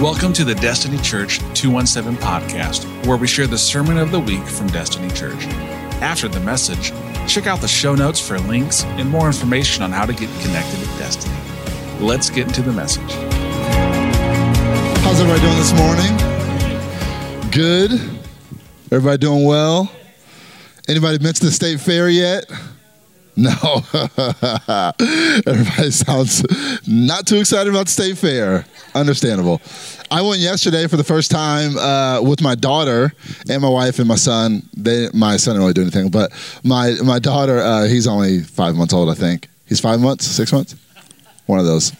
Welcome to the Destiny Church 217 podcast, where we share the sermon of the week from Destiny Church. After the message, check out the show notes for links and more information on how to get connected with Destiny. Let's get into the message. How's everybody doing this morning? Good. Everybody doing well? Anybody been to the state fair yet? No. Everybody sounds not too excited about state fair. Understandable. I went yesterday for the first time uh, with my daughter and my wife and my son. They, my son didn't really do anything, but my my daughter, uh, he's only five months old, I think. He's five months, six months, one of those.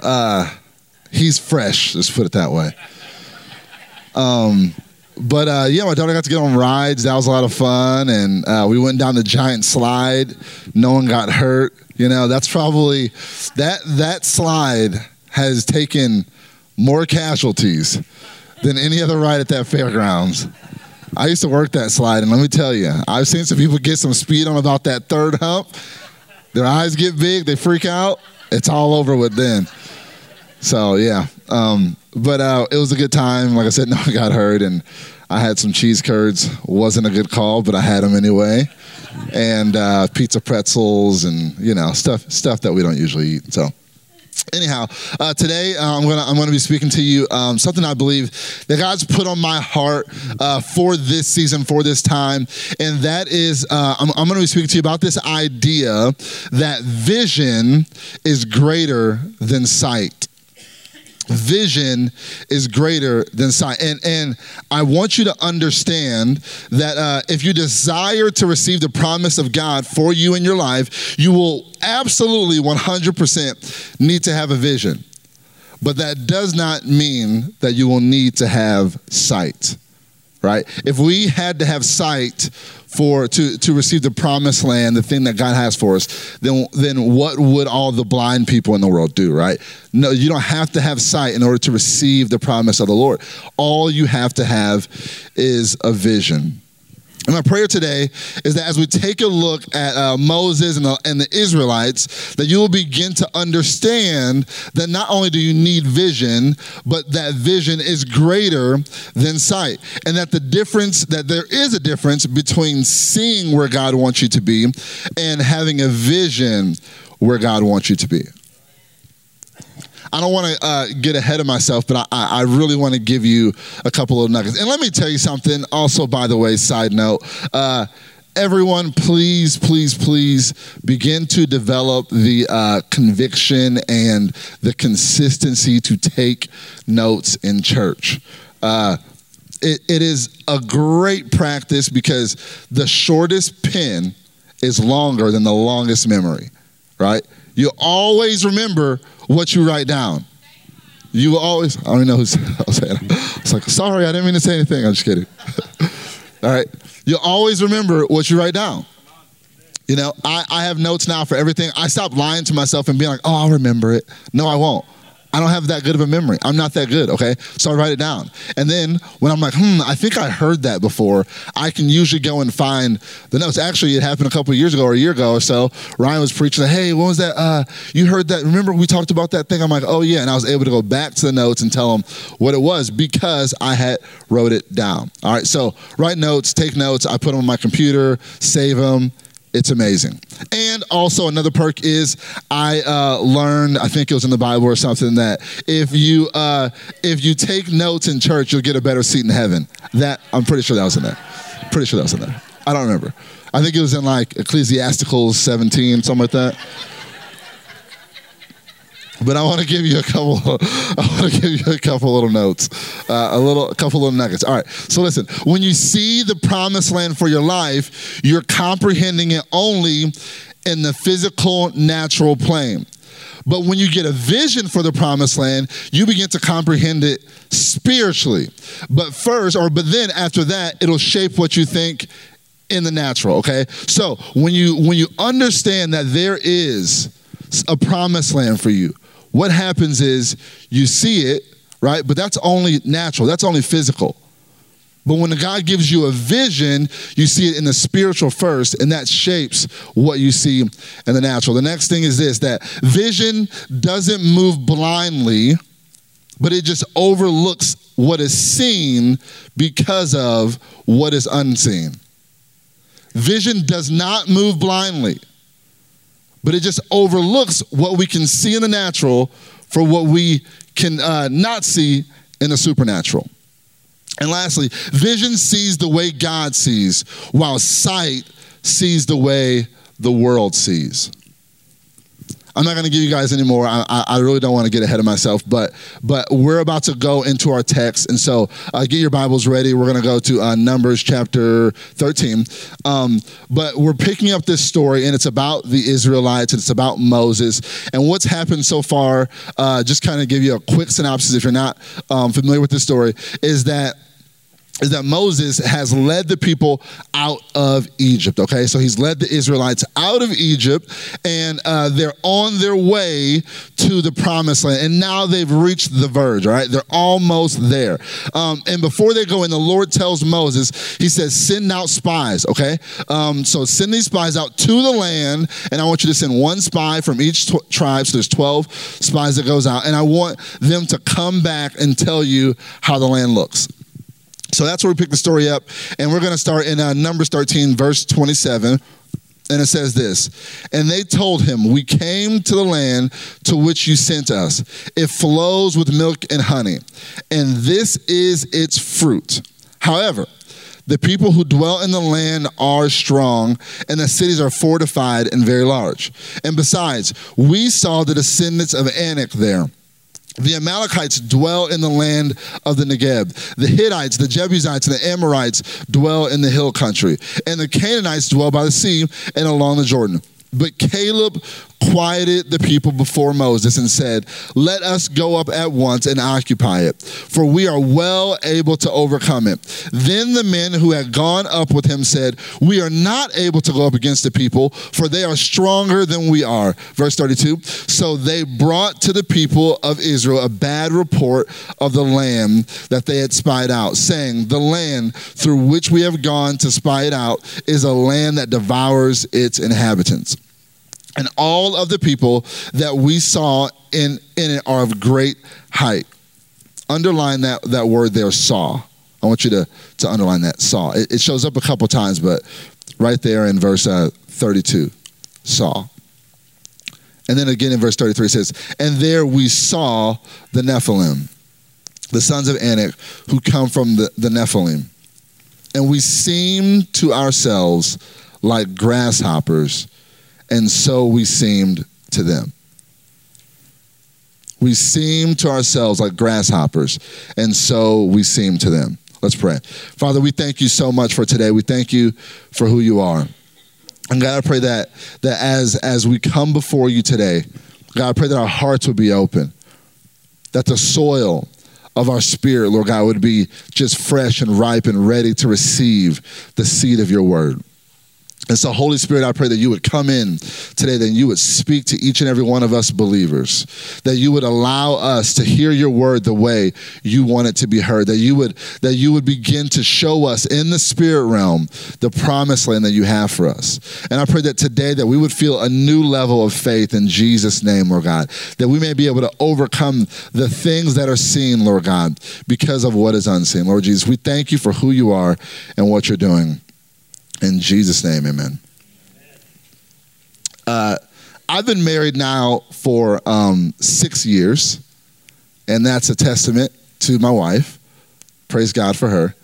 Uh, he's fresh. Let's put it that way. Um, but uh, yeah, my daughter got to get on rides. That was a lot of fun, and uh, we went down the giant slide. No one got hurt. You know, that's probably that that slide has taken more casualties than any other ride at that fairgrounds. I used to work that slide, and let me tell you, I've seen some people get some speed on about that third hump. Their eyes get big, they freak out. It's all over with then. So yeah, um, but uh, it was a good time. Like I said, no one got hurt, and I had some cheese curds. wasn't a good call, but I had them anyway, and uh, pizza pretzels, and you know stuff stuff that we don't usually eat. So. Anyhow, uh, today uh, I'm gonna I'm gonna be speaking to you um, something I believe that God's put on my heart uh, for this season, for this time, and that is uh, I'm, I'm gonna be speaking to you about this idea that vision is greater than sight vision is greater than sight. And, and I want you to understand that uh, if you desire to receive the promise of God for you in your life, you will absolutely 100% need to have a vision. But that does not mean that you will need to have sight, right? If we had to have sight for to, to receive the promised land, the thing that God has for us, then then what would all the blind people in the world do, right? No, you don't have to have sight in order to receive the promise of the Lord. All you have to have is a vision. And my prayer today is that as we take a look at uh, Moses and the, and the Israelites, that you will begin to understand that not only do you need vision, but that vision is greater than sight. And that the difference, that there is a difference between seeing where God wants you to be and having a vision where God wants you to be. I don't want to uh, get ahead of myself, but I, I really want to give you a couple of nuggets. And let me tell you something, also, by the way, side note. Uh, everyone, please, please, please begin to develop the uh, conviction and the consistency to take notes in church. Uh, it, it is a great practice because the shortest pen is longer than the longest memory, right? You always remember what you write down. You always, I don't even know who's saying. It's like, sorry, I didn't mean to say anything. I'm just kidding. All right. You always remember what you write down. You know, I, I have notes now for everything. I stopped lying to myself and being like, oh, I'll remember it. No, I won't. I don't have that good of a memory. I'm not that good, okay? So I write it down. And then when I'm like, hmm, I think I heard that before, I can usually go and find the notes. Actually, it happened a couple years ago or a year ago or so. Ryan was preaching, hey, what was that? Uh, you heard that? Remember we talked about that thing? I'm like, oh, yeah. And I was able to go back to the notes and tell him what it was because I had wrote it down. All right, so write notes, take notes. I put them on my computer, save them it's amazing. And also another perk is I uh, learned, I think it was in the Bible or something, that if you uh, if you take notes in church, you'll get a better seat in heaven. That I'm pretty sure that was in there. Pretty sure that was in there. I don't remember. I think it was in like Ecclesiasticals 17, something like that. But I want to give you a couple. I want to give you a couple little notes, uh, a little, a couple little nuggets. All right. So listen, when you see the promised land for your life, you're comprehending it only in the physical, natural plane. But when you get a vision for the promised land, you begin to comprehend it spiritually. But first, or but then after that, it'll shape what you think in the natural. Okay. So when you when you understand that there is a promised land for you what happens is you see it, right? But that's only natural, that's only physical. But when God gives you a vision, you see it in the spiritual first, and that shapes what you see in the natural. The next thing is this that vision doesn't move blindly, but it just overlooks what is seen because of what is unseen. Vision does not move blindly, but it just overlooks what we can see in the natural for what we can uh, not see in the supernatural. And lastly, vision sees the way God sees, while sight sees the way the world sees. I'm not going to give you guys any more. I, I, really don't want to get ahead of myself, but but we're about to go into our text, and so uh, get your Bibles ready. We're going to go to uh, Numbers chapter 13. Um, but we're picking up this story, and it's about the Israelites, and it's about Moses, and what's happened so far. Uh, just kind of give you a quick synopsis if you're not um, familiar with this story. Is that is that Moses has led the people out of Egypt. Okay, so he's led the Israelites out of Egypt, and uh, they're on their way to the promised land. And now they've reached the verge. Right, they're almost there. Um, and before they go in, the Lord tells Moses, He says, "Send out spies." Okay, um, so send these spies out to the land, and I want you to send one spy from each tribe. So there's twelve spies that goes out, and I want them to come back and tell you how the land looks. So that's where we pick the story up. And we're going to start in uh, Numbers 13, verse 27. And it says this And they told him, We came to the land to which you sent us. It flows with milk and honey, and this is its fruit. However, the people who dwell in the land are strong, and the cities are fortified and very large. And besides, we saw the descendants of Anak there the Amalekites dwell in the land of the Negeb. The Hittites, the Jebusites, and the Amorites dwell in the hill country. And the Canaanites dwell by the sea and along the Jordan. But Caleb quieted the people before Moses and said, Let us go up at once and occupy it, for we are well able to overcome it. Then the men who had gone up with him said, We are not able to go up against the people, for they are stronger than we are. Verse 32 So they brought to the people of Israel a bad report of the land that they had spied out, saying, The land through which we have gone to spy it out is a land that devours its inhabitants and all of the people that we saw in, in it are of great height. Underline that, that word there, saw. I want you to, to underline that, saw. It, it shows up a couple times, but right there in verse uh, 32, saw. And then again in verse 33 it says, And there we saw the Nephilim, the sons of Anak, who come from the, the Nephilim. And we seemed to ourselves like grasshoppers and so we seemed to them. We seemed to ourselves like grasshoppers, and so we seemed to them. Let's pray. Father, we thank you so much for today. We thank you for who you are. And God, I pray that, that as, as we come before you today, God, I pray that our hearts would be open, that the soil of our spirit, Lord God, would be just fresh and ripe and ready to receive the seed of your word. And so, Holy Spirit, I pray that you would come in today, that you would speak to each and every one of us believers, that you would allow us to hear your word the way you want it to be heard, that you would that you would begin to show us in the spirit realm the promised land that you have for us. And I pray that today that we would feel a new level of faith in Jesus' name, Lord God, that we may be able to overcome the things that are seen, Lord God, because of what is unseen. Lord Jesus, we thank you for who you are and what you're doing. In Jesus' name, amen. Uh, I've been married now for um, six years, and that's a testament to my wife. Praise God for her.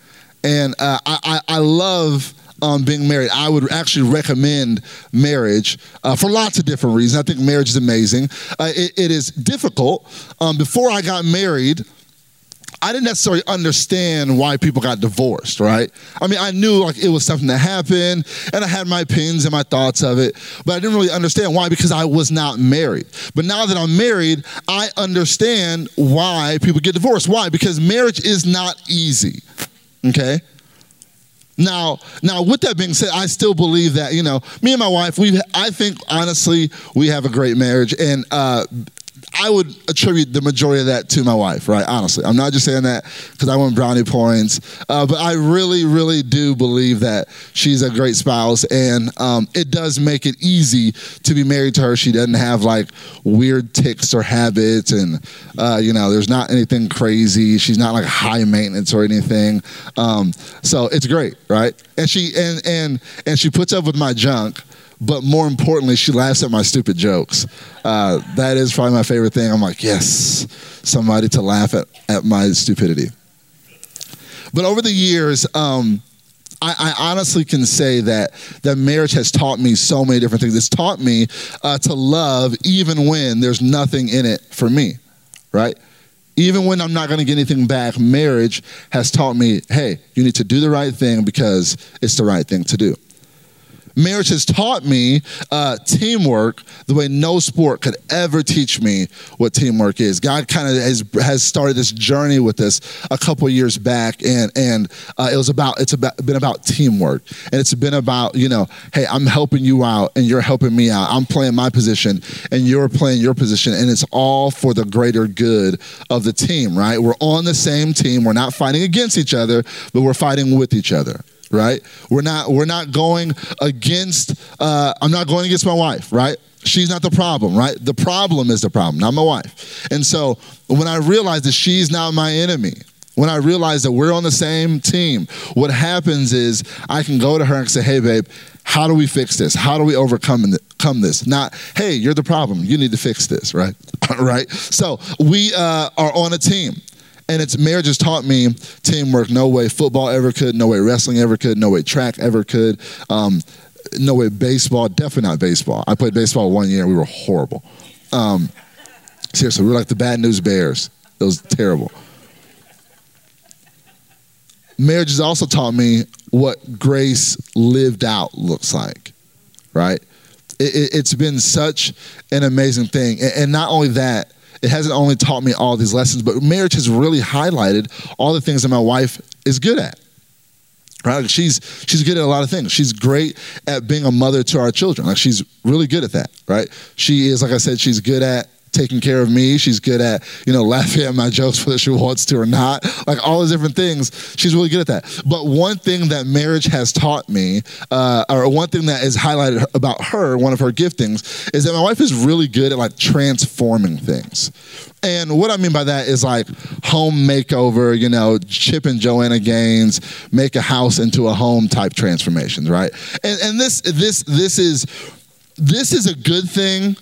And uh, I, I, I, love um, being married. I would actually recommend marriage uh, for lots of different reasons. I think marriage is amazing. Uh, it, it is difficult. Um, before I got married, I didn't necessarily understand why people got divorced, right? I mean, I knew like it was something that happened and I had my opinions and my thoughts of it, but I didn't really understand why because I was not married. But now that I'm married, I understand why people get divorced. Why? Because marriage is not easy. Okay? Now, now with that being said, I still believe that, you know, me and my wife, we I think honestly, we have a great marriage and uh I would attribute the majority of that to my wife, right? Honestly, I'm not just saying that because I want brownie points, uh, but I really, really do believe that she's a great spouse, and um, it does make it easy to be married to her. She doesn't have like weird tics or habits, and uh, you know, there's not anything crazy. She's not like high maintenance or anything, um, so it's great, right? And she and and and she puts up with my junk but more importantly, she laughs at my stupid jokes. Uh, that is probably my favorite thing. I'm like, yes, somebody to laugh at, at my stupidity. But over the years, um, I, I, honestly can say that that marriage has taught me so many different things. It's taught me uh, to love even when there's nothing in it for me, right? Even when I'm not going to get anything back, marriage has taught me, hey, you need to do the right thing because it's the right thing to do marriage has taught me uh, teamwork the way no sport could ever teach me what teamwork is. God kind of has, has started this journey with us a couple years back, and and uh, it was about it's about been about teamwork, and it's been about you know, hey, I'm helping you out, and you're helping me out. I'm playing my position, and you're playing your position, and it's all for the greater good of the team. Right? We're on the same team. We're not fighting against each other, but we're fighting with each other right? We're not we're not going against. Uh, I'm not going against my wife, right? She's not the problem, right? The problem is the problem, not my wife. And so when I realize that she's not my enemy, when I realize that we're on the same team, what happens is I can go to her and say, "Hey, babe, how do we fix this? How do we overcome come this?" Not, "Hey, you're the problem. You need to fix this," right? right. So we uh, are on a team. And it's marriage has taught me teamwork. No way football ever could. No way wrestling ever could. No way track ever could. Um, no way baseball. Definitely not baseball. I played baseball one year. We were horrible. Um, seriously, we were like the bad news bears. It was terrible. Marriage has also taught me what grace lived out looks like, right? It, has it, been such an amazing thing. And, and not only that, it hasn't only taught me all these lessons, but marriage has really highlighted all the things that my wife is good at. Right? She's she's good at a lot of things. She's great at being a mother to our children. Like she's really good at that, right? She is, like I said, she's good at taking care of me. She's good at, you know, laughing at my jokes whether she wants to or not. Like all those different things. She's really good at that. But one thing that marriage has taught me, uh, or one thing that is highlighted about her, one of her giftings, is that my wife is really good at like transforming things. And what I mean by that is like home makeover, you know, Chip and Joanna Gaines make a house into a home type transformations, right? And and this this this is this is a good thing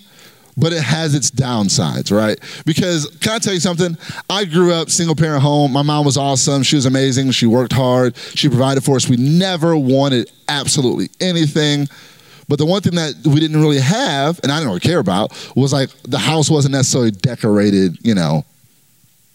but it has its downsides, right? Because can I tell you something? I grew up single parent home. My mom was awesome. She was amazing. She worked hard. She provided for us. We never wanted absolutely anything. But the one thing that we didn't really have, and I didn't really care about, was like the house wasn't necessarily decorated, you know,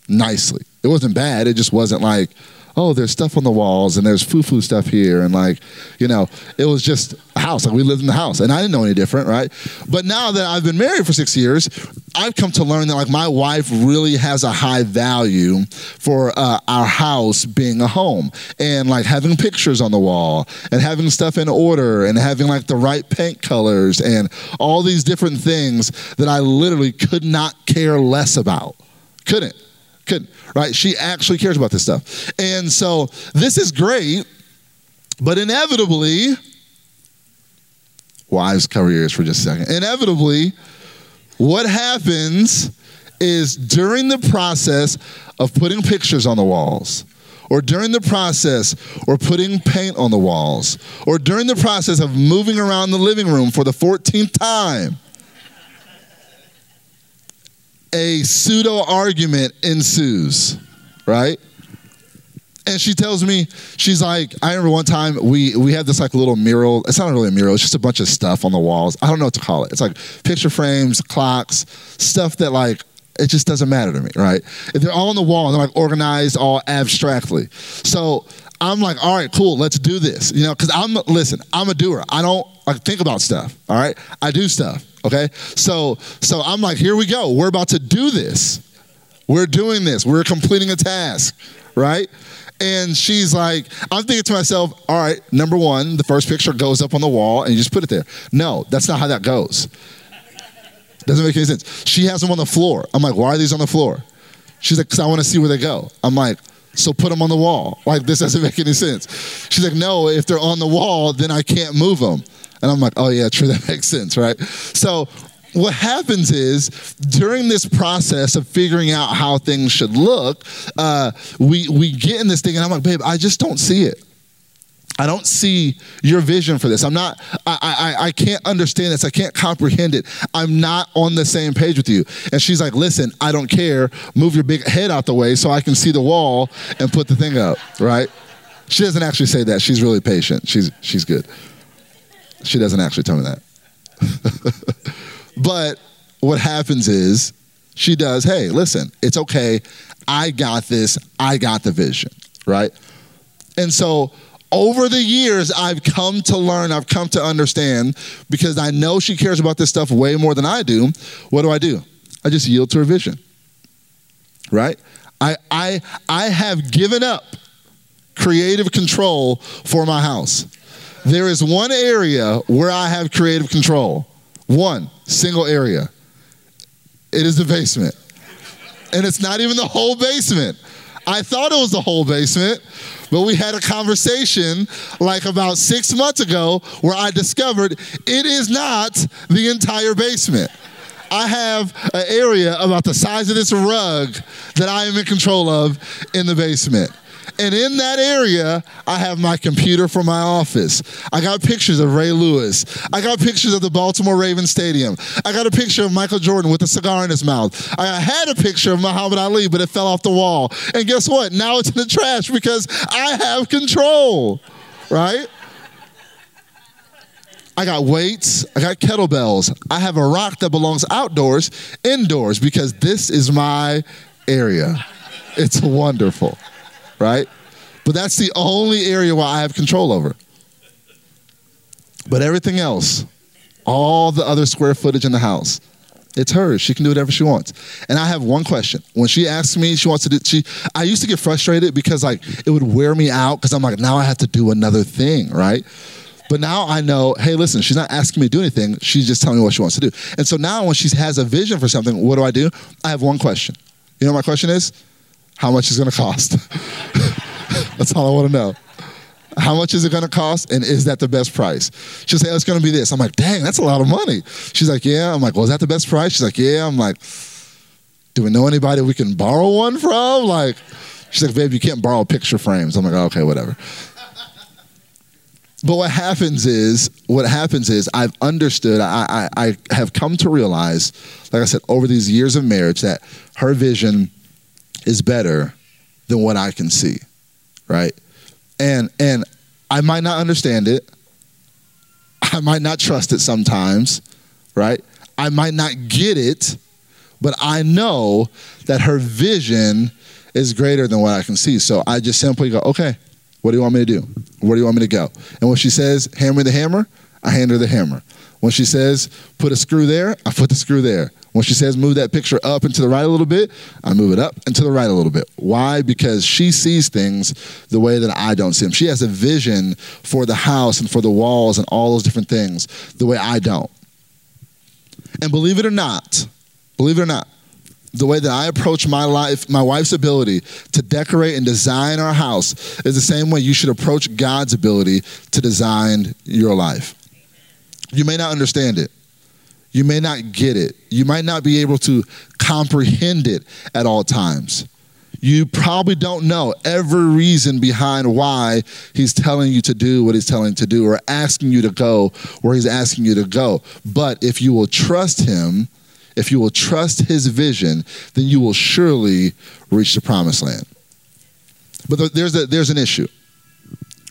nicely. It wasn't bad. It just wasn't like, oh, there's stuff on the walls and there's foo-foo stuff here. And like, you know, it was just a house. Like we lived in the house and I didn't know any different, right? But now that I've been married for six years, I've come to learn that like my wife really has a high value for uh, our house being a home and like having pictures on the wall and having stuff in order and having like the right paint colors and all these different things that I literally could not care less about. Couldn't right? She actually cares about this stuff. And so this is great, but inevitably, wives cover your ears for just a second. Inevitably, what happens is during the process of putting pictures on the walls, or during the process or putting paint on the walls, or during the process of moving around the living room for the 14th time, a pseudo argument ensues, right? And she tells me, she's like, I remember one time we we had this like little mural. It's not really a mural, it's just a bunch of stuff on the walls. I don't know what to call it. It's like picture frames, clocks, stuff that like it just doesn't matter to me, right? If they're all on the wall and they're like organized all abstractly. So I'm like, all right, cool, let's do this. You know, because I'm listen, I'm a doer. I don't like think about stuff. All right, I do stuff. Okay, so so I'm like, here we go. We're about to do this. We're doing this. We're completing a task, right? And she's like, I'm thinking to myself, all right, number one, the first picture goes up on the wall and you just put it there. No, that's not how that goes. Doesn't make any sense. She has them on the floor. I'm like, why are these on the floor? She's like, because I want to see where they go. I'm like, so put them on the wall. Like, this doesn't make any sense. She's like, no, if they're on the wall, then I can't move them. And I'm like, oh, yeah, true, that makes sense, right? So, what happens is during this process of figuring out how things should look, uh, we, we get in this thing, and I'm like, babe, I just don't see it. I don't see your vision for this. I'm not, I, I, I can't understand this. I can't comprehend it. I'm not on the same page with you. And she's like, listen, I don't care. Move your big head out the way so I can see the wall and put the thing up, right? She doesn't actually say that. She's really patient. She's, she's good. She doesn't actually tell me that. but what happens is she does, hey, listen, it's okay. I got this. I got the vision, right? And so, over the years, I've come to learn, I've come to understand, because I know she cares about this stuff way more than I do. What do I do? I just yield to her vision. Right? I, I, I have given up creative control for my house. There is one area where I have creative control. One single area. It is the basement. And it's not even the whole basement. I thought it was the whole basement, but we had a conversation like about six months ago where I discovered it is not the entire basement. I have an area about the size of this rug that I am in control of in the basement. And in that area, I have my computer for my office. I got pictures of Ray Lewis. I got pictures of the Baltimore Ravens Stadium. I got a picture of Michael Jordan with a cigar in his mouth. I had a picture of Muhammad Ali, but it fell off the wall. And guess what? Now it's in the trash because I have control, right? I got weights, I got kettlebells. I have a rock that belongs outdoors, indoors, because this is my area. It's wonderful right? But that's the only area where I have control over. But everything else, all the other square footage in the house, it's hers. She can do whatever she wants. And I have one question. When she asks me, she wants to do. She, I used to get frustrated because like it would wear me out because I'm like, now I have to do another thing, right? But now I know, hey, listen, she's not asking me to do anything. She's just telling me what she wants to do. And so now when she has a vision for something, what do I do? I have one question. You know what my question is? How much is going to cost? That's all I want to know. How much is it going to cost? And is that the best price? She'll say, oh, it's going to be this. I'm like, dang, that's a lot of money. She's like, yeah. I'm like, well, is that the best price? She's like, yeah. I'm like, do we know anybody we can borrow one from? Like, she's like, babe, you can't borrow picture frames. I'm like, oh, okay, whatever. But what happens is, what happens is, I've understood, I, I, I have come to realize, like I said, over these years of marriage, that her vision is better than what I can see, right? And and I might not understand it. I might not trust it sometimes, right? I might not get it, but I know that her vision is greater than what I can see. So I just simply go, okay, what do you want me to do? Where do you want me to go? And when she says, hand me the hammer, I hand her the hammer. When she says, put a screw there, I put the screw there. When she says move that picture up and to the right a little bit, I move it up and to the right a little bit. Why? Because she sees things the way that I don't see them. She has a vision for the house and for the walls and all those different things the way I don't. And believe it or not, believe it or not, the way that I approach my life, my wife's ability to decorate and design our house is the same way you should approach God's ability to design your life. You may not understand it. You may not get it. You might not be able to comprehend it at all times. You probably don't know every reason behind why he's telling you to do what he's telling you to do or asking you to go where he's asking you to go. But if you will trust him, if you will trust his vision, then you will surely reach the promised land. But there's, a, there's an issue.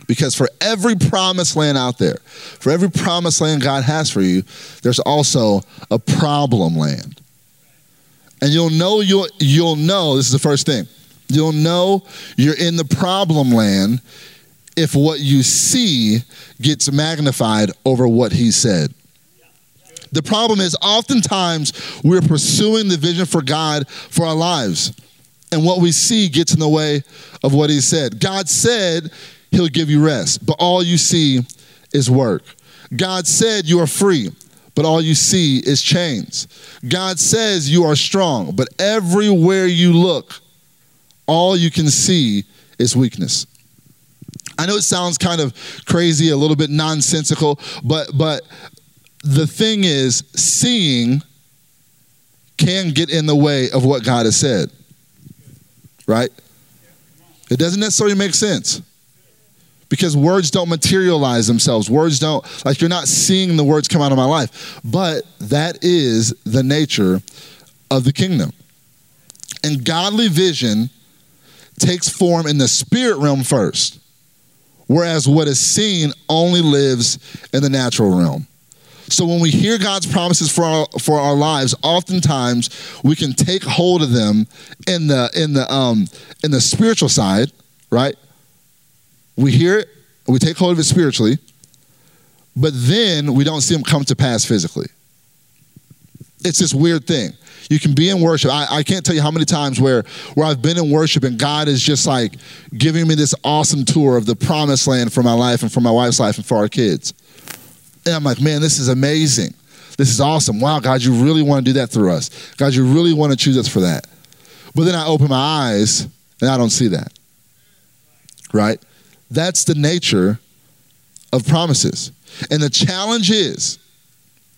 Because for every promised land out there, for every promised land God has for you, there's also a problem land. And you'll know you'll you'll know, this is the first thing. You'll know you're in the problem land if what you see gets magnified over what he said. The problem is oftentimes we're pursuing the vision for God for our lives. And what we see gets in the way of what he said. God said he'll give you rest. But all you see is work. God said you are free, but all you see is chains. God says you are strong, but everywhere you look, all you can see is weakness. I know it sounds kind of crazy, a little bit nonsensical, but but the thing is seeing can get in the way of what God has said. Right? It doesn't necessarily make sense because words don't materialize themselves. Words don't, like, you're not seeing the words come out of my life. But that is the nature of the kingdom. And godly vision takes form in the spirit realm first, whereas what is seen only lives in the natural realm. So when we hear God's promises for our, for our lives, oftentimes we can take hold of them in the in the um in the spiritual side, right? We hear it, we take hold of it spiritually, but then we don't see them come to pass physically. It's this weird thing. You can be in worship. I, I can't tell you how many times where, where I've been in worship and God is just like giving me this awesome tour of the promised land for my life and for my wife's life and for our kids. And I'm like, man, this is amazing. This is awesome. Wow, God, you really want to do that through us. God, you really want to choose us for that. But then I open my eyes and I don't see that. Right? That's the nature of promises. And the challenge is,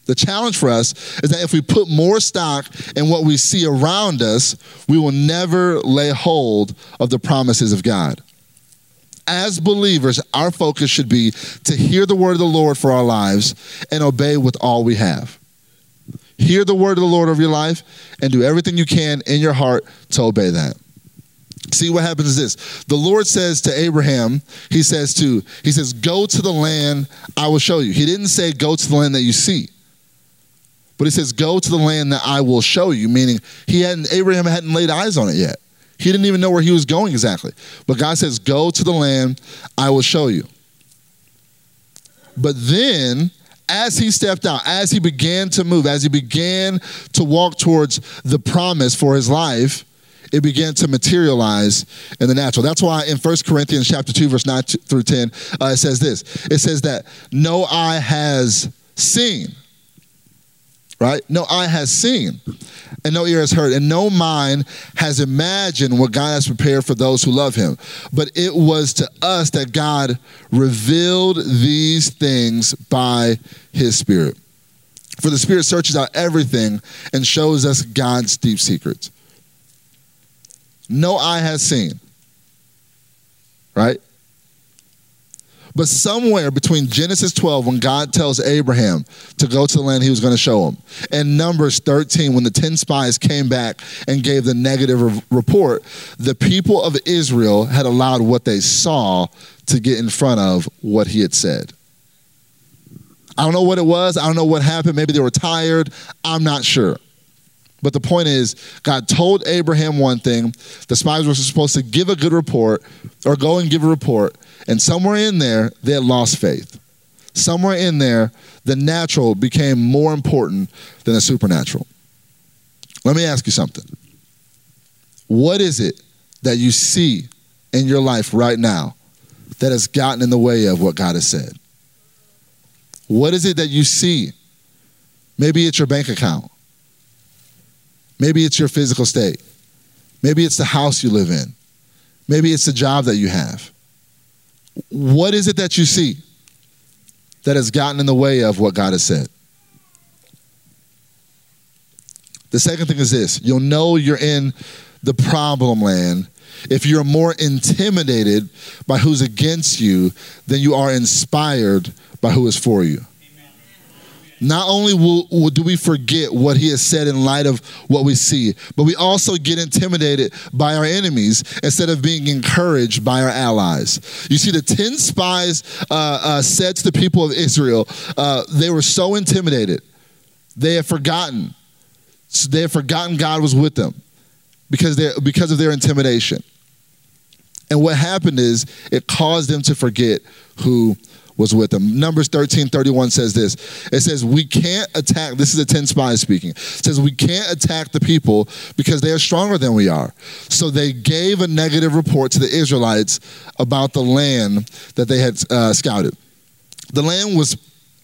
the challenge for us is that if we put more stock in what we see around us, we will never lay hold of the promises of God as believers, our focus should be to hear the word of the Lord for our lives and obey with all we have. Hear the word of the Lord of your life and do everything you can in your heart to obey that. See what happens is this. The Lord says to Abraham, he says to he says go to the land I will show you. He didn't say go to the land that you see. But he says go to the land that I will show you, meaning he hadn't Abraham hadn't laid eyes on it yet. He didn't even know where he was going exactly. But God says, Go to the land I will show you. But then, as he stepped out, as he began to move, as he began to walk towards the promise for his life, it began to materialize in the natural. That's why in 1 Corinthians chapter 2, verse 9 through 10, uh, it says this. It says that no eye has seen, right? No eye has seen and no ear has heard, and no mind has imagined what God has prepared for those who love him. But it was to us that God revealed these things by his Spirit. For the Spirit searches out everything and shows us God's deep secrets. No eye has seen, right? But somewhere between Genesis 12, when God tells Abraham to go to the land he was going to show him, and Numbers 13, when the 10 spies came back and gave the negative re- report, the people of Israel had allowed what they saw to get in front of what he had said. I don't know what it was. I don't know what happened. Maybe they were tired. I'm not sure. But the point is, God told Abraham one thing. The spies were supposed to give a good report or go and give a report. And somewhere in there, they had lost faith. Somewhere in there, the natural became more important than the supernatural. Let me ask you something. What is it that you see in your life right now that has gotten in the way of what God has said? What is it that you see? Maybe it's your bank account. Maybe it's your physical state. Maybe it's the house you live in. Maybe it's the job that you have. What is it that you see that has gotten in the way of what God has said? The second thing is this you'll know you're in the problem land if you're more intimidated by who's against you than you are inspired by who is for you not only will, will, do we forget what he has said in light of what we see, but we also get intimidated by our enemies instead of being encouraged by our allies. You see, the 10 spies uh, uh, said to the people of Israel, uh, they were so intimidated. They had forgotten. They had forgotten God was with them because, because of their intimidation. And what happened is it caused them to forget who was with them. Numbers 13 31 says this. It says, We can't attack, this is the 10 spies speaking. It says, We can't attack the people because they are stronger than we are. So they gave a negative report to the Israelites about the land that they had uh, scouted. The land was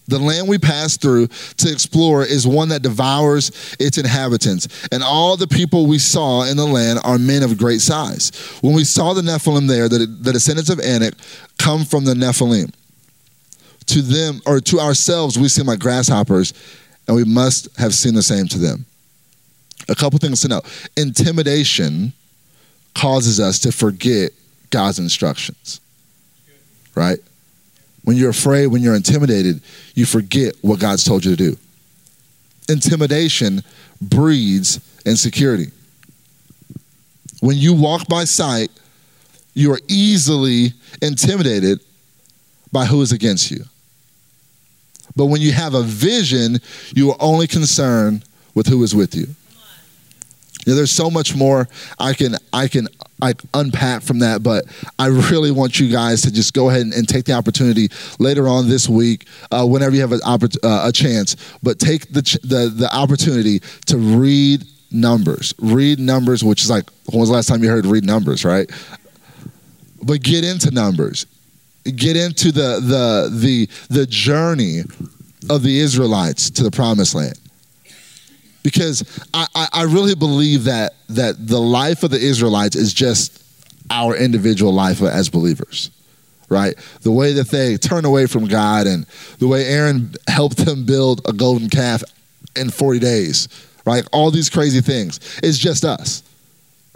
The land we pass through to explore is one that devours its inhabitants. And all the people we saw in the land are men of great size. When we saw the Nephilim there, the, the descendants of Anak come from the Nephilim. To them, or to ourselves, we seem like grasshoppers, and we must have seen the same to them. A couple things to know intimidation causes us to forget God's instructions, right? When you're afraid, when you're intimidated, you forget what God's told you to do. Intimidation breeds insecurity. When you walk by sight, you are easily intimidated by who is against you. But when you have a vision, you are only concerned with who is with you. You know, there's so much more I can I can I unpack from that, but I really want you guys to just go ahead and, and take the opportunity later on this week, uh, whenever you have an oppor- uh, a chance. But take the, ch- the the opportunity to read numbers. Read numbers, which is like when was the last time you heard read numbers, right? But get into numbers. Get into the the the the journey of the Israelites to the promised land because I, I, really believe that that the life of the Israelites is just our individual life as believers right? The way that they turn away from God and the way Aaron helped them build a golden calf in 40 days, right? All these crazy things. It's just us.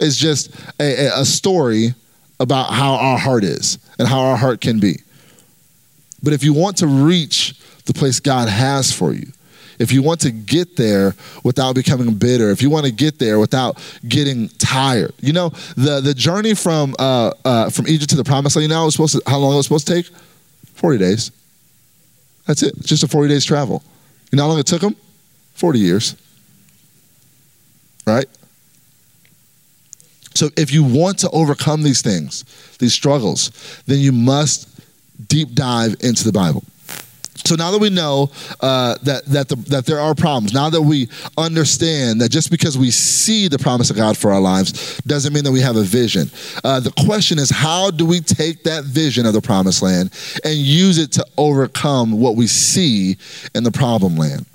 It's just a, a story about how our heart is and how our heart can be. But if you want to reach the place God has for you, if you want to get there without becoming bitter, if you want to get there without getting tired, you know, the, the journey from, uh, uh, from Egypt to the promised land, you know, was supposed to, how long it was supposed to take? 40 days. That's it. Just a 40 days travel. You know how long it took them? 40 years. Right? So if you want to overcome these things, these struggles, then you must deep dive into the Bible. So now that we know uh, that that the, that there are problems, now that we understand that just because we see the promise of God for our lives doesn't mean that we have a vision. Uh, the question is, how do we take that vision of the promised land and use it to overcome what we see in the problem land?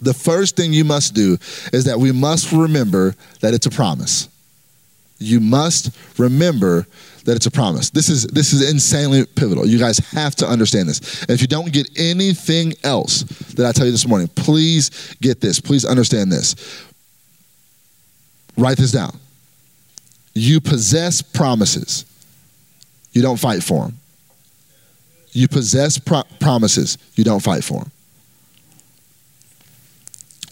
The first thing you must do is that we must remember that it's a promise. You must remember that it's a promise. This is this is insanely pivotal. You guys have to understand this. And if you don't get anything else that I tell you this morning, please get this. Please understand this. Write this down. You possess promises. You don't fight for them. You possess pro- promises. You don't fight for them.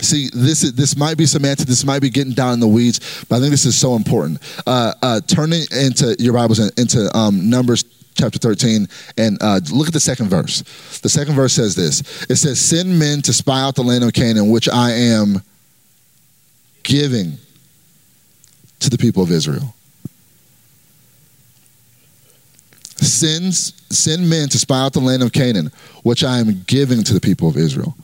See, this is, this might be semantic. This might be getting down in the weeds, but I think this is so important. Uh, uh, turning into your Bibles into um, Numbers chapter 13 and uh, look at the second verse. The second verse says this. It says, "Send men to spy out the land of Canaan, which I am giving to the people of Israel." Sends send men to spy out the land of Canaan, which I am giving to the people of Israel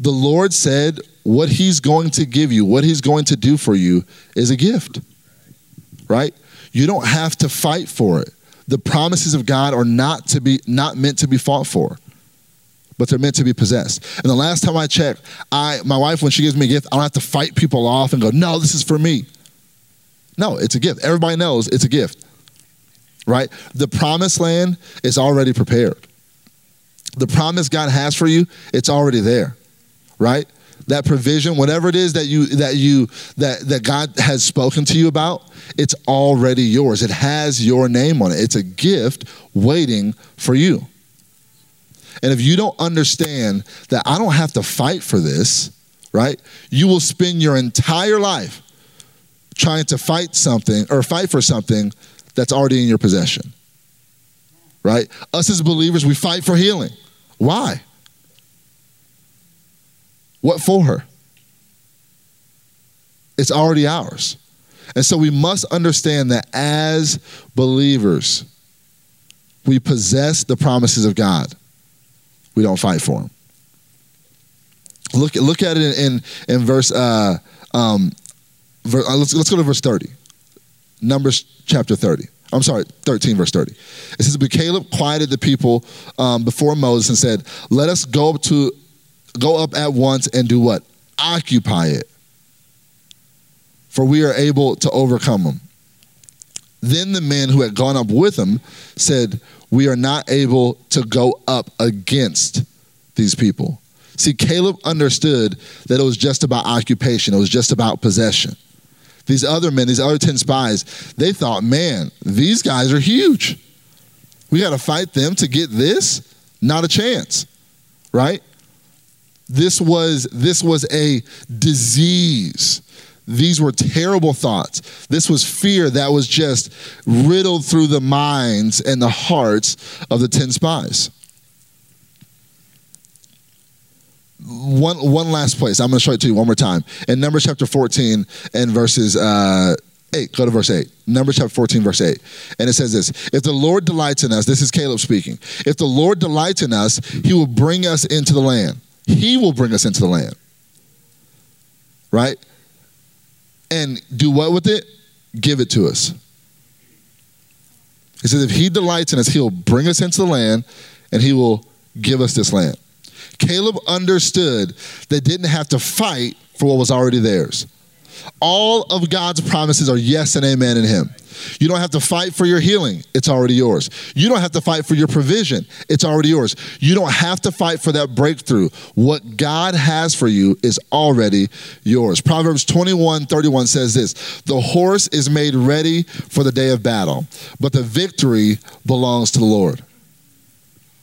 the Lord said what He's going to give you, what He's going to do for you is a gift, right? You don't have to fight for it. The promises of God are not to be not meant to be fought for, but they're meant to be possessed. And the last time I checked, I my wife when she gives me a gift, I don't have to fight people off and go, "No, this is for me." No, it's a gift. Everybody knows it's a gift. Right? The promised land is already prepared. The promise God has for you, it's already there right? That provision, whatever it is that you that you that that God has spoken to you about, it's already yours. It has your name on it. It's a gift waiting for you. And if you don't understand that I don't have to fight for this, right? You will spend your entire life trying to fight something or fight for something that's already in your possession. Right? Us as believers, we fight for healing. Why? What for her? It's already ours. And so we must understand that as believers, we possess the promises of God. We don't fight for them. Look, look at it in, in, in verse, uh, um, ver, uh, let's, let's go to verse 30. Numbers chapter 30. I'm sorry, 13, verse 30. It says, But Caleb quieted the people um, before Moses and said, Let us go up to go up at once and do what? Occupy it. For we are able to overcome them. Then the men who had gone up with him said, We are not able to go up against these people. See, Caleb understood that it was just about occupation, it was just about possession. These other men, these other 10 spies, they thought, man, these guys are huge. We got to fight them to get this? Not a chance, right? This was, this was a disease. These were terrible thoughts. This was fear that was just riddled through the minds and the hearts of the 10 spies. one one last place. I'm going to show it to you one more time. In Numbers chapter 14 and verses uh, 8. Go to verse 8. Numbers chapter 14, verse 8. And it says this If the Lord delights in us, this is Caleb speaking. If the Lord delights in us, he will bring us into the land. He will bring us into the land. Right? And do what with it? Give it to us. He says, if he delights in us, he'll bring us into the land and he will give us this land. Caleb understood they didn't have to fight for what was already theirs. All of God's promises are yes and amen in Him. You don't have to fight for your healing, it's already yours. You don't have to fight for your provision, it's already yours. You don't have to fight for that breakthrough. What God has for you is already yours. Proverbs 21 31 says this The horse is made ready for the day of battle, but the victory belongs to the Lord.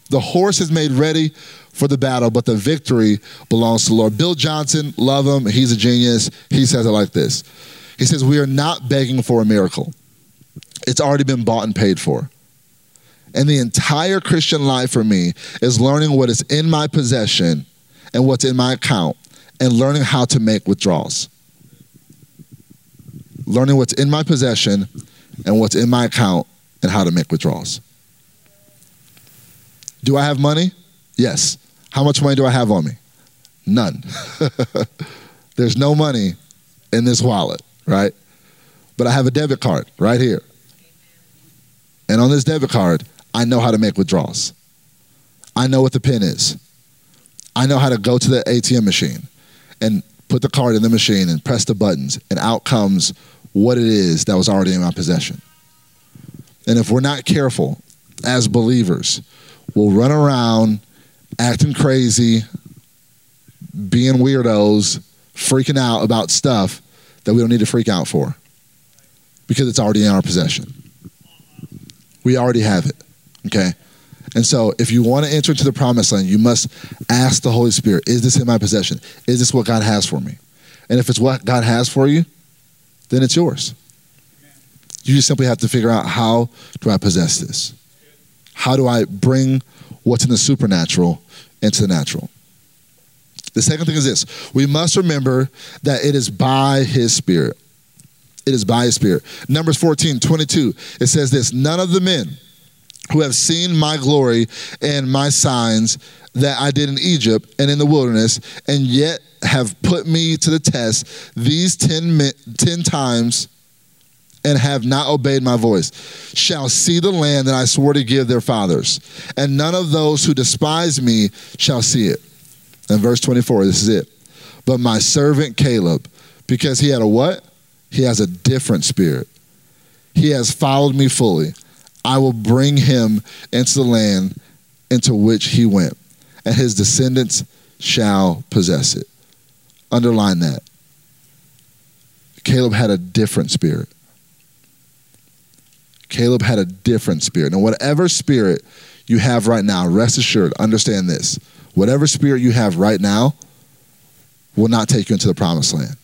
The horse is made ready for the battle, but the victory belongs to the Lord. Bill Johnson, love him. He's a genius. He says it like this He says, We are not begging for a miracle, it's already been bought and paid for. And the entire Christian life for me is learning what is in my possession and what's in my account and learning how to make withdrawals. Learning what's in my possession and what's in my account and how to make withdrawals. Do I have money? Yes. How much money do I have on me? None. There's no money in this wallet, right? But I have a debit card right here. And on this debit card, I know how to make withdrawals. I know what the pin is. I know how to go to the ATM machine and put the card in the machine and press the buttons, and out comes what it is that was already in my possession. And if we're not careful as believers, we'll run around acting crazy, being weirdos, freaking out about stuff that we don't need to freak out for because it's already in our possession. We already have it. Okay? And so, if you want to enter into the promised land, you must ask the Holy Spirit, is this in my possession? Is this what God has for me? And if it's what God has for you, then it's yours. You just simply have to figure out how do I possess this? How do I bring what's in the supernatural into the natural. The second thing is this we must remember that it is by his spirit. It is by his spirit. Numbers 14, 22, it says this None of the men who have seen my glory and my signs that I did in Egypt and in the wilderness, and yet have put me to the test these 10, 10 times and have not obeyed my voice shall see the land that I swore to give their fathers, and none of those who despise me shall see it. And verse 24, this is it. But my servant Caleb, because he had a what? He has a different spirit. He has followed me fully. I will bring him into the land into which he went, and his descendants shall possess it. Underline that. Caleb had a different spirit. Caleb had a different spirit. And whatever spirit you have right now, rest assured, understand this. Whatever spirit you have right now will not take you into the promised land.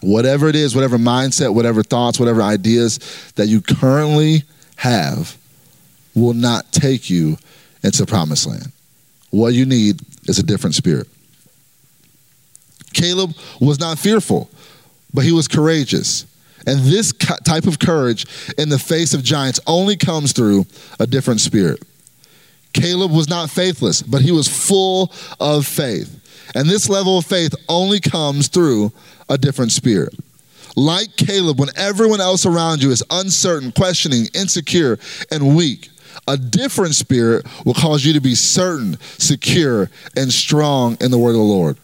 Whatever it is, whatever mindset, whatever thoughts, whatever ideas that you currently have will not take you into the promised land. What you need is a different spirit. Caleb was not fearful, but he was courageous. And this type of courage in the face of giants only comes through a different spirit. Caleb was not faithless, but he was full of faith. And this level of faith only comes through a different spirit. Like Caleb, when everyone else around you is uncertain, questioning, insecure, and weak, a different spirit will cause you to be certain, secure, and strong in the word of the Lord.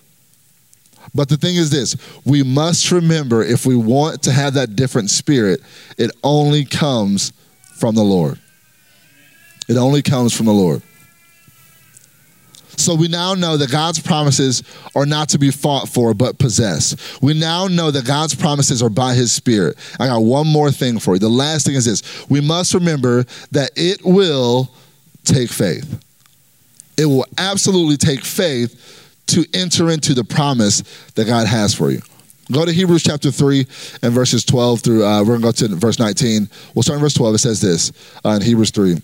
But the thing is this we must remember if we want to have that different spirit, it only comes from the Lord. It only comes from the Lord. So we now know that God's promises are not to be fought for, but possessed. We now know that God's promises are by His Spirit. I got one more thing for you. The last thing is this we must remember that it will take faith. It will absolutely take faith to enter into the promise that God has for you. Go to Hebrews chapter 3 and verses 12 through, uh, we're going to go to verse 19. We'll start in verse 12. It says this uh, in Hebrews 3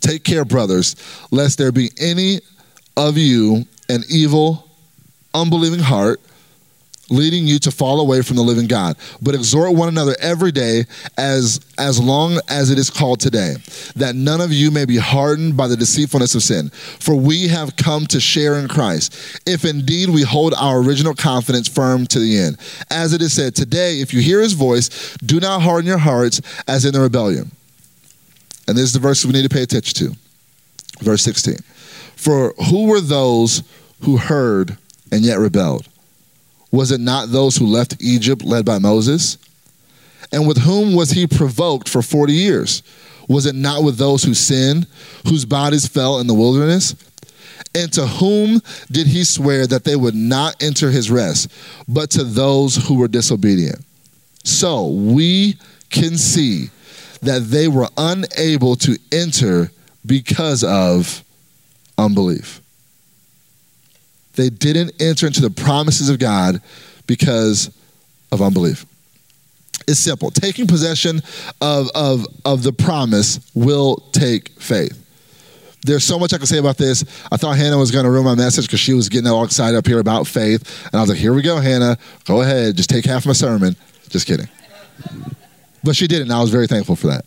Take care, brothers, lest there be any of you an evil, unbelieving heart leading you to fall away from the living God. But exhort one another every day as as long as it is called today, that none of you may be hardened by the deceitfulness of sin. For we have come to share in Christ, if indeed we hold our original confidence firm to the end. As it is said, today if you hear his voice, do not harden your hearts as in the rebellion. And this is the verse we need to pay attention to. Verse 16. For who were those who heard and yet rebelled? Was it not those who left Egypt led by Moses? And with whom was he provoked for 40 years? Was it not with those who sinned, whose bodies fell in the wilderness? And to whom did he swear that they would not enter his rest, but to those who were disobedient? So we can see that they were unable to enter because of unbelief. They didn't enter into the promises of God because of unbelief. It's simple. Taking possession of, of, of the promise will take faith. There's so much I can say about this. I thought Hannah was going to ruin my message because she was getting all excited up here about faith. And I was like, here we go, Hannah. Go ahead. Just take half my sermon. Just kidding. But she did it, and I was very thankful for that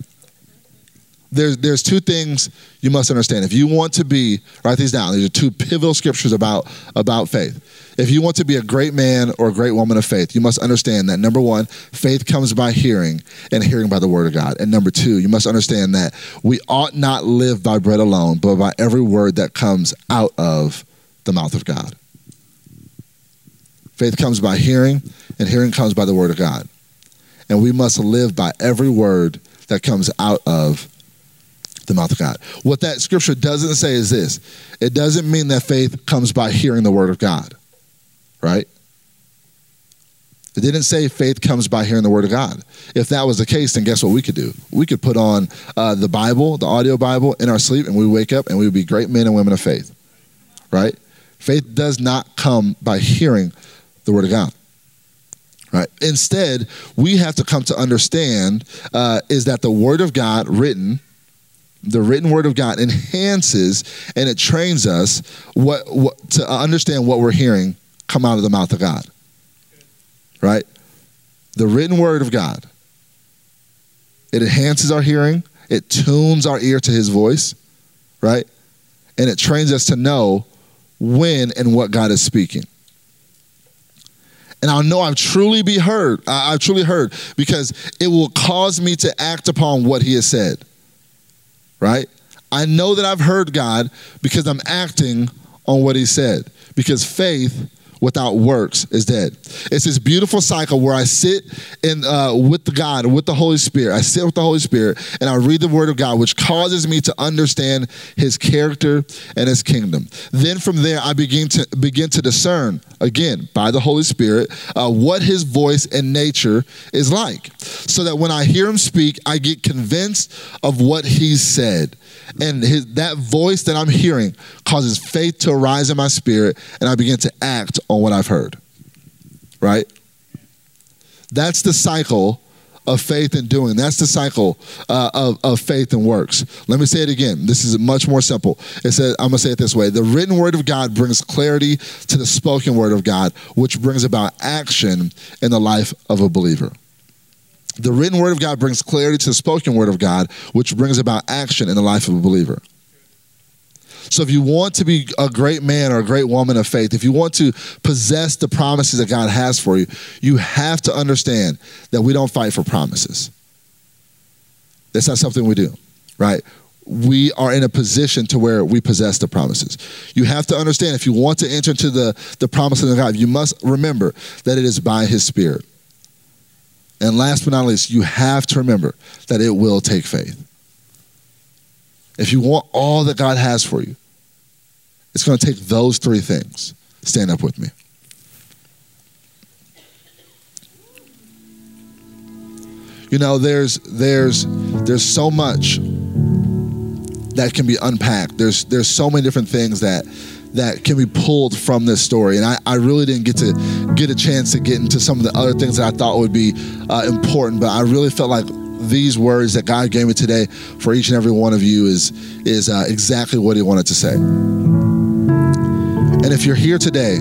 there's there's two things you must understand. If you want to be, write these down. These are two pivotal scriptures about about faith. If you want to be a great man or a great woman of faith, you must understand that number one, faith comes by hearing, and hearing by the word of God. And number two, you must understand that we ought not live by bread alone, but by every word that comes out of the mouth of God. Faith comes by hearing, and hearing comes by the word of God. And we must live by every word that comes out of the mouth of God. What that scripture doesn't say is this it doesn't mean that faith comes by hearing the word of God, right? It didn't say faith comes by hearing the word of God. If that was the case, then guess what we could do? We could put on uh, the Bible, the audio Bible, in our sleep, and we wake up and we would be great men and women of faith, right? Faith does not come by hearing the word of God. Right. Instead, we have to come to understand uh, is that the word of God written the written word of God enhances and it trains us what, what to understand what we're hearing come out of the mouth of God. Right? The written word of God. It enhances our hearing, it tunes our ear to his voice, right? And it trains us to know when and what God is speaking. And I'll know I've truly be heard. I've truly heard because it will cause me to act upon what he has said right? I know that I've heard God because I'm acting on what He said. Because faith without works is dead. It's this beautiful cycle where I sit in uh, with the God, with the Holy Spirit. I sit with the Holy Spirit and I read the Word of God, which causes me to understand His character and His kingdom. Then from there, I begin to begin to discern again by the Holy Spirit uh, what His voice and nature is like, so that when I hear Him speak, I get convinced of what He said and his, that voice that I'm hearing causes faith to arise in my spirit, and I begin to act on what I've heard. Right? That's the cycle of faith and doing. That's the cycle uh, of, of faith and works. Let me say it again. This is much more simple. It says, I'm going to say it this way The written word of God brings clarity to the spoken word of God, which brings about action in the life of a believer. The written word of God brings clarity to the spoken word of God, which brings about action in the life of a believer. So if you want to be a great man or a great woman of faith, if you want to possess the promises that God has for you, you have to understand that we don't fight for promises. That's not something we do, right? We are in a position to where we possess the promises. You have to understand if you want to enter into the, the promises of God, you must remember that it is by His Spirit. And last but not least, you have to remember that it will take faith. If you want all that God has for you, it's going to take those three things. Stand up with me. You know, there's there's there's so much that can be unpacked. There's there's so many different things that that can be pulled from this story. And I, I really didn't get to get a chance to get into some of the other things that I thought would be uh, important, but I really felt like these words that God gave me today for each and every one of you is is uh, exactly what He wanted to say. And if you're here today,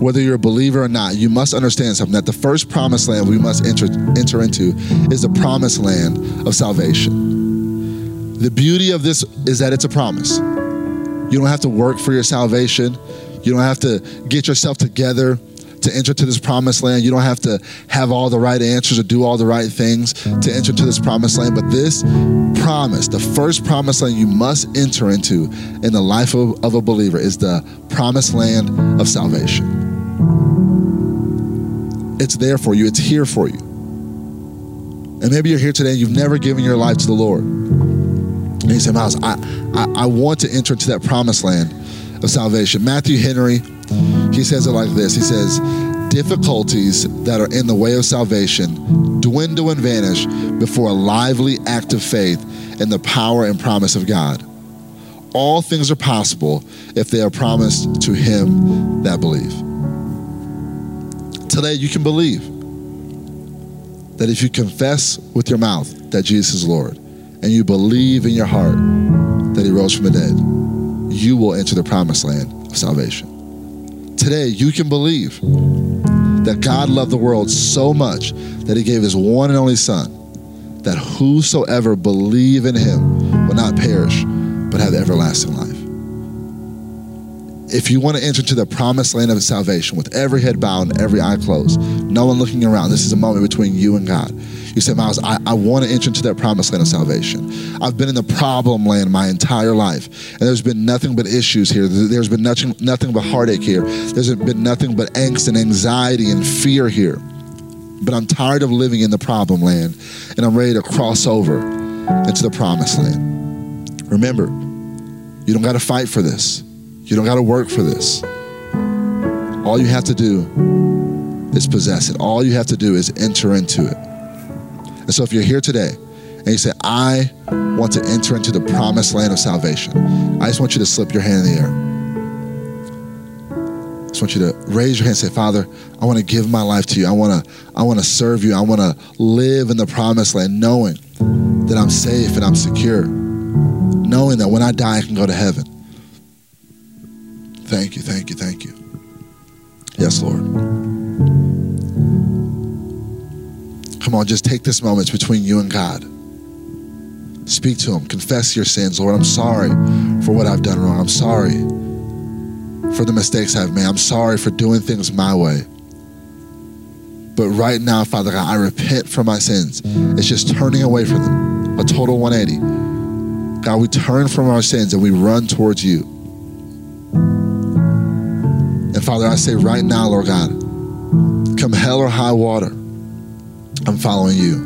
whether you're a believer or not, you must understand something that the first promised land we must enter, enter into is the promised land of salvation. The beauty of this is that it's a promise. You don't have to work for your salvation. You don't have to get yourself together to enter to this promised land. You don't have to have all the right answers or do all the right things to enter into this promised land. But this promise, the first promised land you must enter into in the life of, of a believer, is the promised land of salvation. It's there for you, it's here for you. And maybe you're here today and you've never given your life to the Lord. And you say, Miles, I, I, I want to enter into that promised land of salvation. Matthew Henry he says it like this He says, Difficulties that are in the way of salvation dwindle and vanish before a lively act of faith in the power and promise of God. All things are possible if they are promised to him that believe. Today, you can believe that if you confess with your mouth that Jesus is Lord and you believe in your heart that he rose from the dead, you will enter the promised land of salvation today you can believe that God loved the world so much that he gave his one and only son that whosoever believe in him will not perish but have everlasting life. If you want to enter into the promised land of salvation with every head bowed and every eye closed, no one looking around, this is a moment between you and God. You say, Miles, I, I want to enter into that promised land of salvation. I've been in the problem land my entire life, and there's been nothing but issues here. There's been nothing, nothing but heartache here. There's been nothing but angst and anxiety and fear here. But I'm tired of living in the problem land, and I'm ready to cross over into the promised land. Remember, you don't got to fight for this. You don't got to work for this. All you have to do is possess it. All you have to do is enter into it. And so if you're here today and you say, I want to enter into the promised land of salvation, I just want you to slip your hand in the air. I just want you to raise your hand and say, Father, I want to give my life to you. I want to, I want to serve you. I want to live in the promised land knowing that I'm safe and I'm secure. Knowing that when I die, I can go to heaven. Thank you, thank you, thank you. Yes, Lord. Come on, just take this moment between you and God. Speak to Him. Confess your sins. Lord, I'm sorry for what I've done wrong. I'm sorry for the mistakes I've made. I'm sorry for doing things my way. But right now, Father God, I repent for my sins. It's just turning away from them. A total 180. God, we turn from our sins and we run towards you. And Father, I say right now, Lord God, come hell or high water. I'm following you.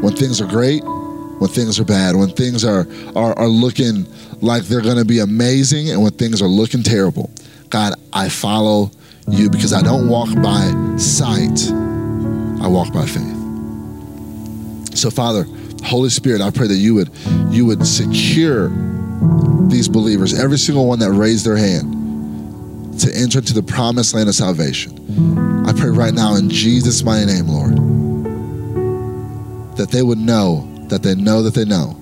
When things are great, when things are bad, when things are are, are looking like they're going to be amazing, and when things are looking terrible, God, I follow you because I don't walk by sight, I walk by faith. So, Father, Holy Spirit, I pray that you would you would secure these believers, every single one that raised their hand, to enter into the promised land of salvation. I pray right now in Jesus' mighty name, Lord that they would know that they know that they know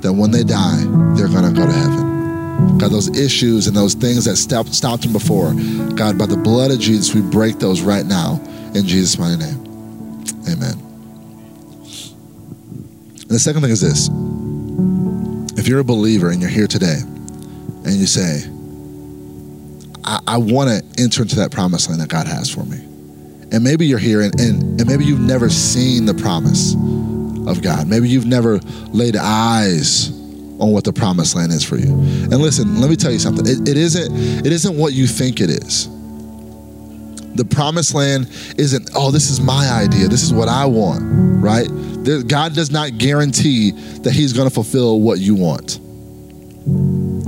that when they die, they're going to go to heaven. God, those issues and those things that stopped, stopped them before, God, by the blood of Jesus, we break those right now in Jesus' mighty name. Amen. And the second thing is this if you're a believer and you're here today and you say, I, I want to enter into that promised land that God has for me. And maybe you're here and, and, and maybe you've never seen the promise of God. Maybe you've never laid eyes on what the promised land is for you. And listen, let me tell you something. It, it isn't it isn't what you think it is. The promised land isn't, oh, this is my idea. This is what I want, right? There, God does not guarantee that He's going to fulfill what you want.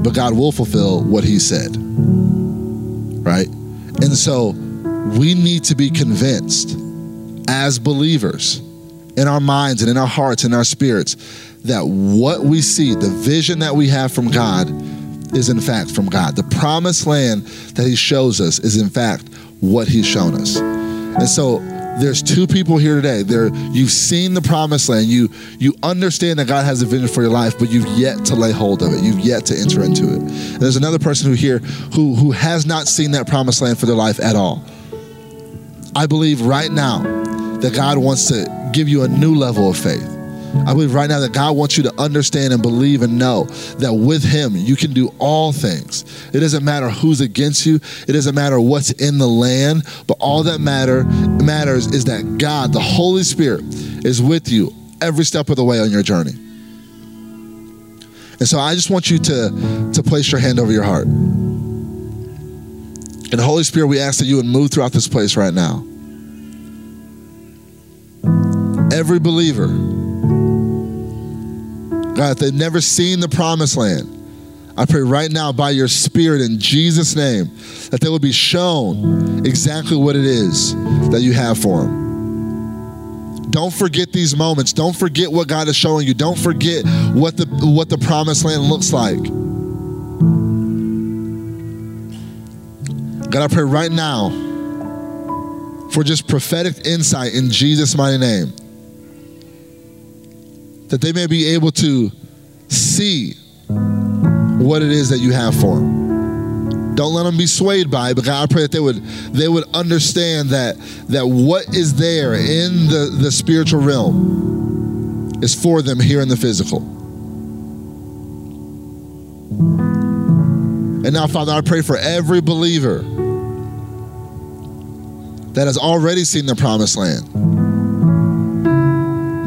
But God will fulfill what He said, right? And so we need to be convinced as believers in our minds and in our hearts and our spirits that what we see, the vision that we have from God, is in fact from God. The promised land that He shows us is in fact what He's shown us. And so there's two people here today. There, you've seen the promised land. You you understand that God has a vision for your life, but you've yet to lay hold of it. You've yet to enter into it. And there's another person who here who who has not seen that promised land for their life at all. I believe right now that God wants to give you a new level of faith. I believe right now that God wants you to understand and believe and know that with Him you can do all things. It doesn't matter who's against you. It doesn't matter what's in the land. But all that matter matters is that God, the Holy Spirit, is with you every step of the way on your journey. And so I just want you to to place your hand over your heart. And Holy Spirit, we ask that you would move throughout this place right now. Every believer, God, if they've never seen the promised land, I pray right now by your Spirit in Jesus' name that they will be shown exactly what it is that you have for them. Don't forget these moments. Don't forget what God is showing you. Don't forget what the what the promised land looks like. God, I pray right now for just prophetic insight in Jesus' mighty name. That they may be able to see what it is that you have for them. Don't let them be swayed by it, but God, I pray that they would they would understand that that what is there in the, the spiritual realm is for them here in the physical. And now, Father, I pray for every believer that has already seen the promised land.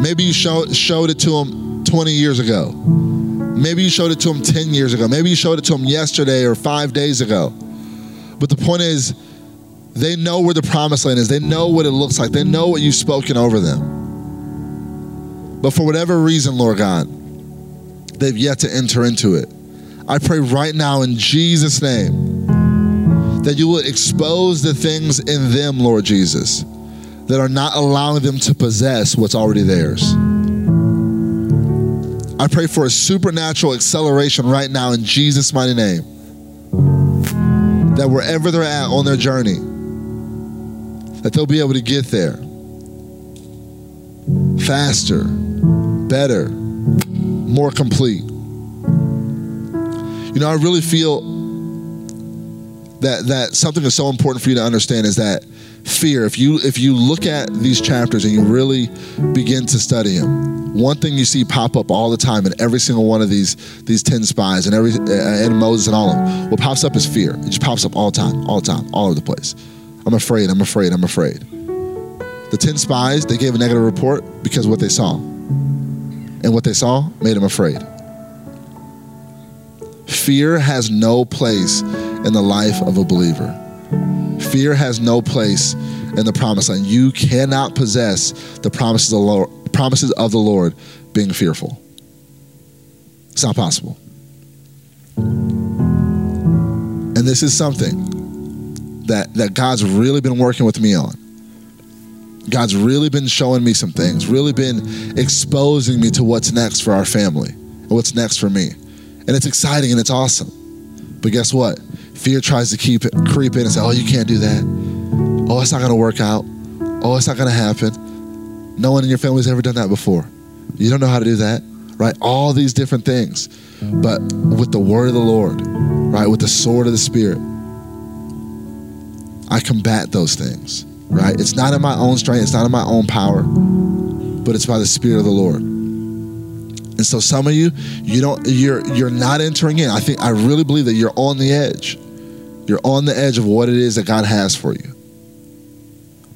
Maybe you showed, showed it to them 20 years ago. Maybe you showed it to them 10 years ago. Maybe you showed it to them yesterday or five days ago. But the point is, they know where the promised land is. They know what it looks like. They know what you've spoken over them. But for whatever reason, Lord God, they've yet to enter into it. I pray right now in Jesus' name that you would expose the things in them, Lord Jesus, that are not allowing them to possess what's already theirs. I pray for a supernatural acceleration right now in Jesus' mighty name. That wherever they're at on their journey, that they'll be able to get there faster, better, more complete. You know, I really feel that that something that's so important for you to understand is that fear. If you if you look at these chapters and you really begin to study them, one thing you see pop up all the time in every single one of these these ten spies and every uh, and Moses and all of them, what pops up is fear. It just pops up all the time, all the time, all over the place. I'm afraid. I'm afraid. I'm afraid. The ten spies they gave a negative report because of what they saw, and what they saw made them afraid. Fear has no place in the life of a believer. Fear has no place in the promised land. You cannot possess the promises of the Lord, promises of the Lord being fearful. It's not possible. And this is something that, that God's really been working with me on. God's really been showing me some things, really been exposing me to what's next for our family what's next for me. And it's exciting and it's awesome. But guess what? Fear tries to keep it, creep in and say, oh, you can't do that. Oh, it's not going to work out. Oh, it's not going to happen. No one in your family's ever done that before. You don't know how to do that, right? All these different things. But with the word of the Lord, right? With the sword of the Spirit, I combat those things, right? It's not in my own strength, it's not in my own power, but it's by the Spirit of the Lord. And so some of you, you don't you're you're not entering in. I think I really believe that you're on the edge. You're on the edge of what it is that God has for you.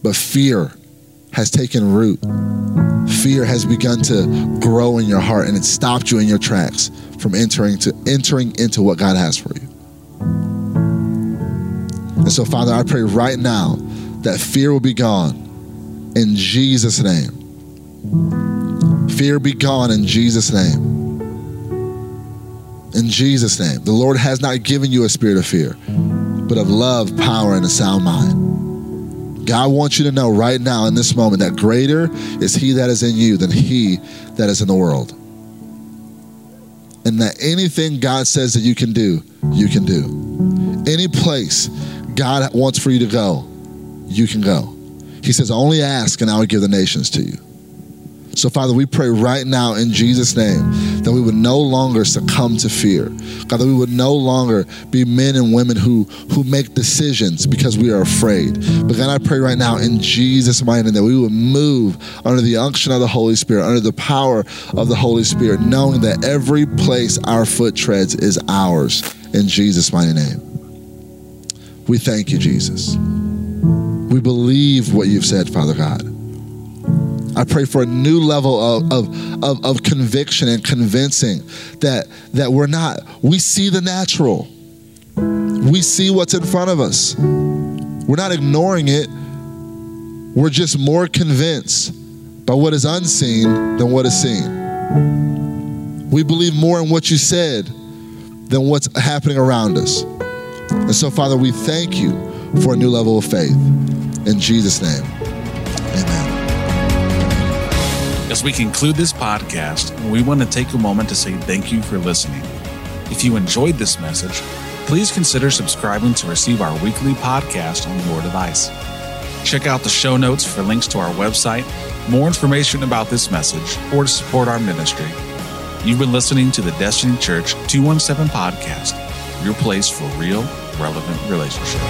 But fear has taken root. Fear has begun to grow in your heart and it stopped you in your tracks from entering to entering into what God has for you. And so Father, I pray right now that fear will be gone in Jesus name. Fear be gone in Jesus' name. In Jesus' name. The Lord has not given you a spirit of fear, but of love, power, and a sound mind. God wants you to know right now in this moment that greater is He that is in you than He that is in the world. And that anything God says that you can do, you can do. Any place God wants for you to go, you can go. He says, Only ask, and I will give the nations to you. So, Father, we pray right now in Jesus' name that we would no longer succumb to fear. God, that we would no longer be men and women who, who make decisions because we are afraid. But God, I pray right now in Jesus' mighty name that we would move under the unction of the Holy Spirit, under the power of the Holy Spirit, knowing that every place our foot treads is ours in Jesus' mighty name. We thank you, Jesus. We believe what you've said, Father God. I pray for a new level of, of, of, of, conviction and convincing that, that we're not, we see the natural. We see what's in front of us. We're not ignoring it. We're just more convinced by what is unseen than what is seen. We believe more in what you said than what's happening around us. And so, Father, we thank you for a new level of faith. In Jesus' name, As we conclude this podcast, we want to take a moment to say thank you for listening. If you enjoyed this message, please consider subscribing to receive our weekly podcast on your device. Check out the show notes for links to our website, more information about this message, or to support our ministry. You've been listening to the Destiny Church 217 podcast, your place for real, relevant relationship.